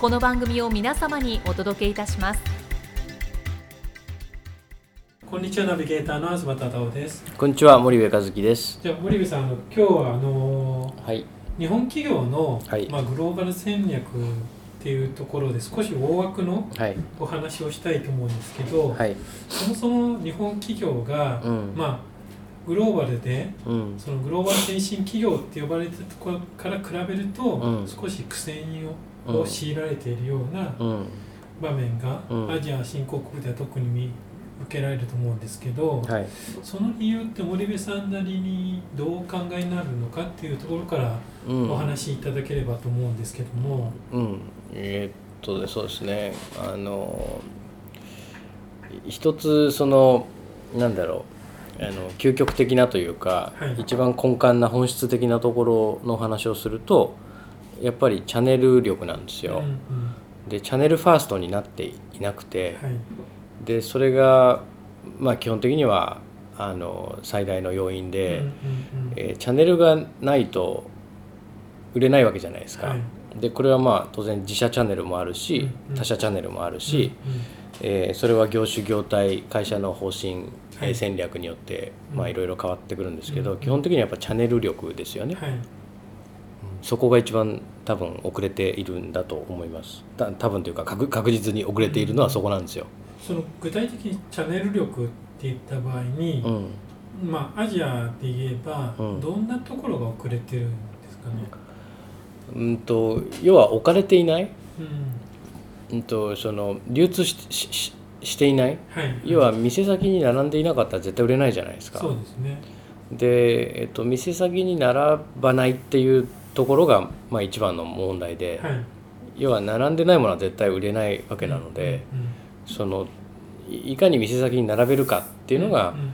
この番組を皆様にお届けいたしますこんにちはナビゲーターの東忠夫ですこんにちは森部和樹です。じゃあ森部さんあの今日はあのはい。日本企業の、はいまあ、グローバル戦略っていうところで少し大枠のはい。お話をしたいと思うんですけど、はい。そもそも日本企業が、うん。まあグローバルでうん。そのグローバル先進企業って呼ばれてるところから比べると、うん少し苦戦を,、うんを強いられているようなうん。場面が、うんアジア新興国では特に見受けられると思うんですけど、はい。その理由って森部さんなりにどうお考えになるのかっていうところからうん。お話しいただければと思うんですけども、うん。えーっとそうですね。あの一つそのなんだろう。あの究極的なというか、はい一番根幹な本質的なところの話をするとやっぱりチャンネル力なんですよ。でチャンネルファーストになっていなくて、はい。でそれがまあ基本的にはあの最大の要因で、えーチャンネルがないと売れないわけじゃないですか。はい。でこれはまあ当然自社チャンネルもあるし、うんうん。他社チャンネルもあるし、うんうん。えーそれは業種業態会社の方針、えーはい戦略によっていろいろ変わってくるんですけど、うん基本的にはやっぱチャンネル力ですよね、はい。そこが一番多分遅れているんだと思います。た多分というか確確実に遅れているのはそこなんですよ、その具体的にチャンネル力って言った場合にう、ん、まあアジアで言えば、うん。どんなところが遅れてるんですかね？うんと要は置かれていない、うん。うん、とその流通ししししていない？はい。要は店先に並んでいなかったら絶対売れないじゃないですか。そうですね。で、えっと、店先に並ばないっていうところが、まあ、一番の問題で、はい。要は並んでないものは絶対売れないわけなので、うんそのいいかに店先に並べるかっていうのが、うん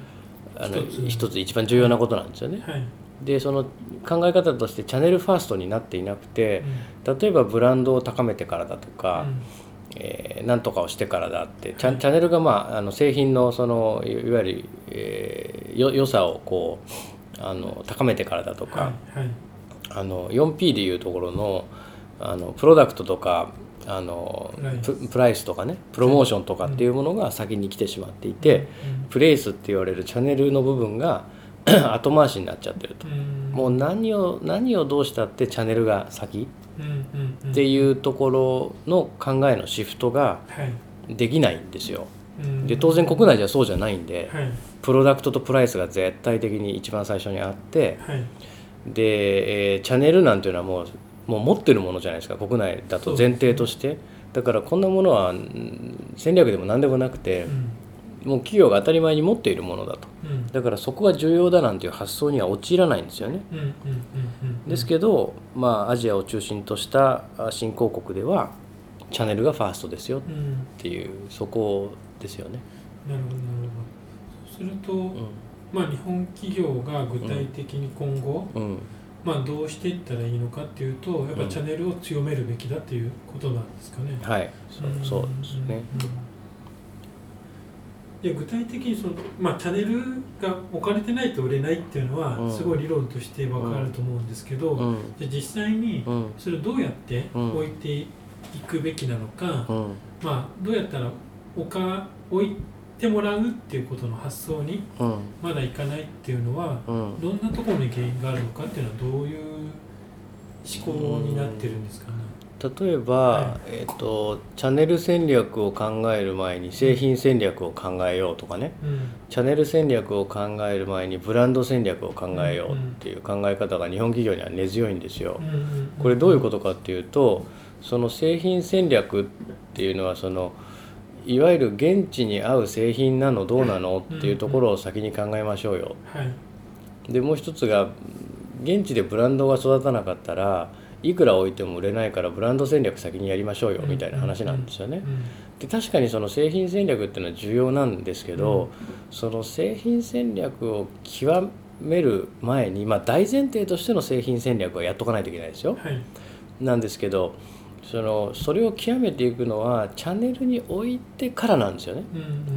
あの一つ。一番重要なことなんですよね。はい。でその考え方としてチャンネルファーストになっていなくてうん。例えばブランドを高めてからだとか、うん。えーなんとかをしてからだってチャンチャンネルが、まあ、あの製品のそのいいわゆる、えーよ良さをこうあの高めてからだとか、はい。はいあの 4P でいうところのあのプロダクトとかあのプライス。とかねプロモーションとかっていうものが先に来てしまっていて、プレイスって言われるチャンネルの部分が 後回しになっちゃってると。もう何を何をどうしたってチャンネルが先っっていうところの考えのシフトがはい。できないんですよ。うん。で当然国内じゃそうじゃないんではい。プロダクトとプライスが絶対的に一番最初にあってはいで、えーチャンネルなんていうのはもうもう持ってるものじゃないですか国内だと前提として、だからこんなものはうん戦略でも何でもなくてう、ん。もう企業が当たり前に持っているものだと。うん。だからそこが重要だなんていう発想には陥らないんですよね。うんうんうんうんですけど、まあ、アジアを中心としたあ新興国ではチャンネルがファーストですよっうん。ていうそこですよね。なるほどなるほど。そうすると、うんまあ日本企業が具体的に今後、うん。まあどうしていったらいいのかっていうとやっぱうんチャンネルを強めるべきだっていうことなんですかね。はい。そうですね。いや具体的にその、まあ、チャンネルが置かれてないと売れないっていうのはうん。すごい理論として分かると思うんですけど、うん。じゃあ実際にうん。それをどうやってうん。置いていくべきなのか、うん。まあ、どうやったら置か置いてもらうっていうことの発想にうん。まだいかないっていうのはうん。どんなところに原因があるのかっていうのはどういう思考になってるんですかね。例えば、はい、えーと、チャンネル戦略を考える前に製品戦略を考えようとかね、うん、チャンネル戦略を考える前にブランド戦略を考えようっていう考え方が日本企業には根強いんですよ。これどういうことかっていうとその製品戦略っていうのはそのいわゆる現地に合う製品なのどうなのっていうところを先に考えましょうよ。はい、でもう一つが現地でブランドが育たなかったらいくら置いても売れないからブランド戦略先にやりましょうよみたいな話なんですよね。で確かにその製品戦略っていうのは重要なんですけど、その製品戦略を極める前に、まあ、大前提としての製品戦略はやっとかないといけないですよ。はい、なんですけどそのそれを極めていくのはチャンネルに置いてからなんですよね、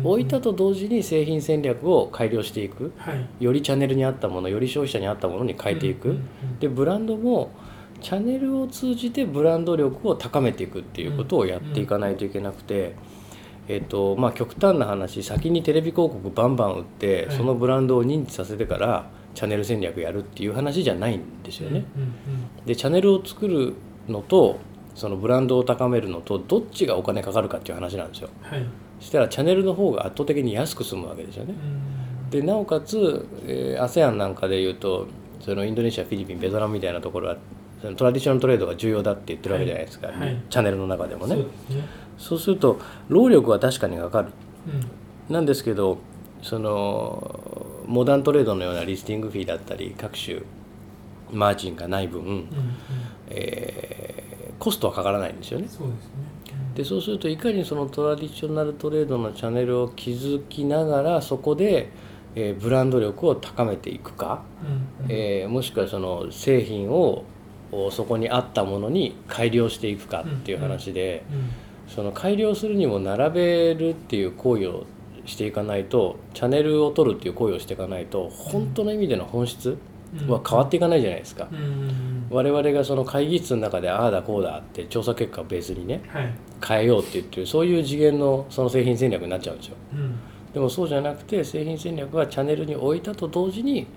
置いたと同時に製品戦略を改良していく、はい、よりチャンネルに合ったものより消費者に合ったものに変えていく、でブランドもチャンネルを通じてブランド力を高めていくっていうことをやっていかないといけなくて、えーとまあ、極端な話先にテレビ広告バンバン売って、そのブランドを認知させてからチャンネル戦略やるっていう話じゃないんですよね。でチャンネルを作るのとそのブランドを高めるのとどっちがお金かかるかっていう話なんですよ。はい、そしたらチャンネルの方が圧倒的に安く済むわけですよね。でなおかつ、えー、ASEAN なんかでいうとそのインドネシアフィリピンベトナムみたいなところはそのトラディショナルトレードが重要だって言ってるわけじゃないですか、はい。はい、チャンネルの中でもね。そう、ね、そうすると労力は確かにかかる、うん、なんですけどそのモダントレードのようなリスティングフィーだったり各種マージンがない分、うんうん、えーコストはかからないんですよね。そうですね。でそうするといかにそのトラディショナルトレードのチャンネルを築きながらそこで、えー、ブランド力を高めていくか、うんうん、えー、もしくはその製品をそこに合ったものに改良していくかっていう話で、うんうんうん、その改良するにも並べるっていう行為をしていかないとチャンネルを取るっていう行為をしていかないと本当の意味での本質は変わっていかないじゃないですか。うんうん我々がその会議室の中でああだこうだって調査結果をベースにね、はい、変えようって言ってるそういう次元のその製品戦略になっちゃうんですよ、うん、でもそうじゃなくて製品戦略はチャンネルに置いたと同時に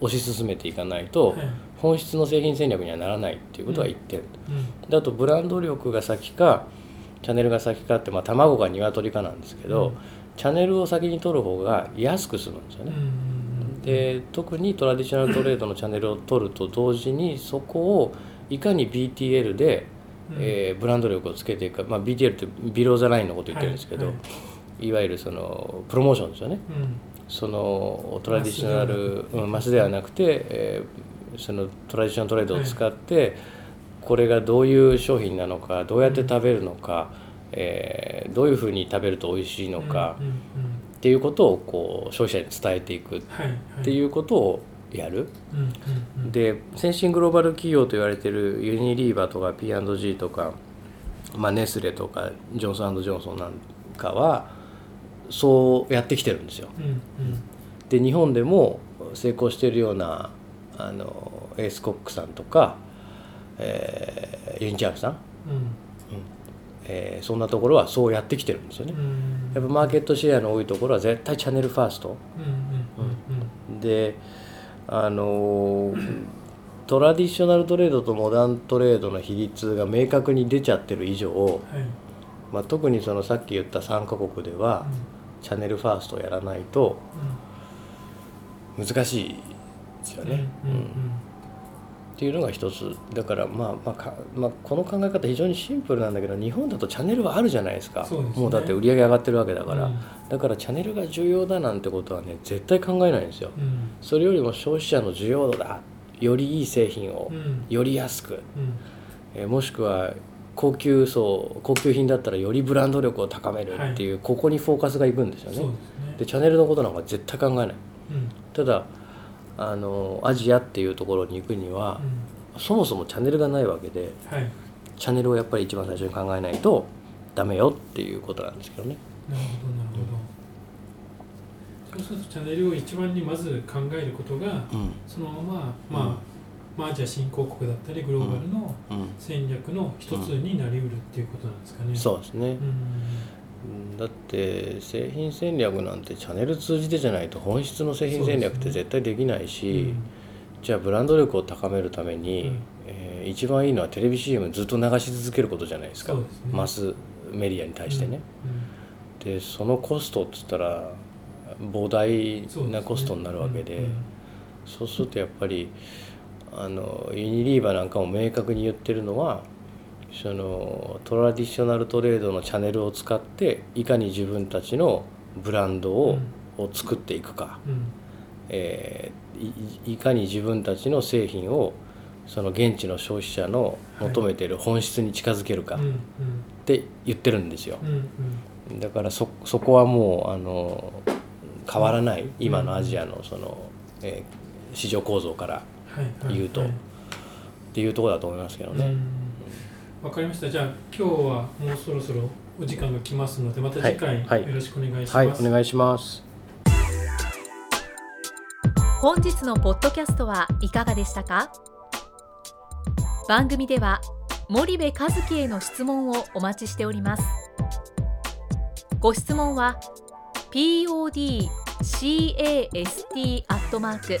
推し進めていかないと、本質の製品戦略にはならないっていうことは1点、うん、であとブランド力が先かチャンネルが先かって、まあ、卵か鶏かなんですけど、チャンネルを先に取る方が安く済むんですよね、で特にトラディショナルトレードのチャンネルを取ると同時にそこをいかに BTL で、うん、えー、ブランド力をつけていくか、まあ、BTL ってビローザラインのこと言ってるんですけど、はいはい、いわゆるそのプロモーションですよね、うん、そのトラディショナルマスではなく。て、えー、そのトラディショナルトレードを使って、はい、これがどういう商品なのかどうやって食べるのか、うん、えー、どういうふうに食べると美味しいのか、うんうんうんっていうことをこう消費者に伝えていくっていうことをやる、で先進グローバル企業と言われてるユニリーバーとか P&G とか、まあ、ネスレとかジョンソンジョンソンなんかはそうやってきてるんですよ。で日本でも成功しているようなあのエースコックさんとか、えー、ユニチャーフさん、うんえー、そんなところはそうやってきてるんですよね。やっぱマーケットシェアの多いところは絶対チャンネルファースト。であのトラディショナルトレードとモダントレードの比率が明確に出ちゃってる以上、はい、まあ、特にそのさっき言った3カ国では、うん、チャンネルファーストをやらないと難しいですよね。うん、うんっていうのが一つ。だからまあまあか、まあ、この考え方非常にシンプルなんだけど日本だとチャンネルはあるじゃないですか、ね、もうだって売り上げ上がってるわけだから、うん、だからチャンネルが重要だなんてことはね絶対考えないんですよ、うん、それよりも消費者の需要度だ。よりいい製品を、より安く、えー、もしくは高級層高級品だったらよりブランド力を高めるっていう、はい、ここにフォーカスがいくんですよね。で、ね、チャンネルのことなんか絶対考えない、ただあのアジアっていうところに行くには、うん、そもそもチャンネルがないわけで、はい、チャンネルをやっぱり一番最初に考えないとダメよっていうことなんですけどね。なるほどなるほど、うん、そうするとチャンネルを一番にまず考えることが、うん、そのまままあ、まあ、アジア新興国だったりグローバルの戦略の一つになりうるっていうことなんですかね。そうですね、だって製品戦略なんてチャンネル通じてじゃないと本質の製品戦略って絶対できないし、ねうん、じゃあブランド力を高めるために、うん、えー、一番いいのはテレビ CM ずっと流し続けることじゃないですか、ね、マスメディアに対してね。うん。うん、でそのコストっつったら膨大なコストになるわけで、そうするとやっぱりあのユニリーバーなんかも明確に言ってるのはそのトラディショナルトレードのチャンネルを使っていかに自分たちのブランドを,、を作っていくか、うん、えー、いかに自分たちの製品をその現地の消費者の求めてい。る本質に近づけるかって言ってるんですよ。だからそそこはもうあの変わらない今のアジアのその、えー、市場構造から言うと、っていうところだと思いますけどね。わかりました。じゃあ今日はもうそろそろお時間が来ますのでまた次回、はい、よろしくお願いします。はい、お願いします。本日のポッドキャストはいかがでしたか？番組では森部一樹への質問をお待ちしております。ご質問は podcast アットマーク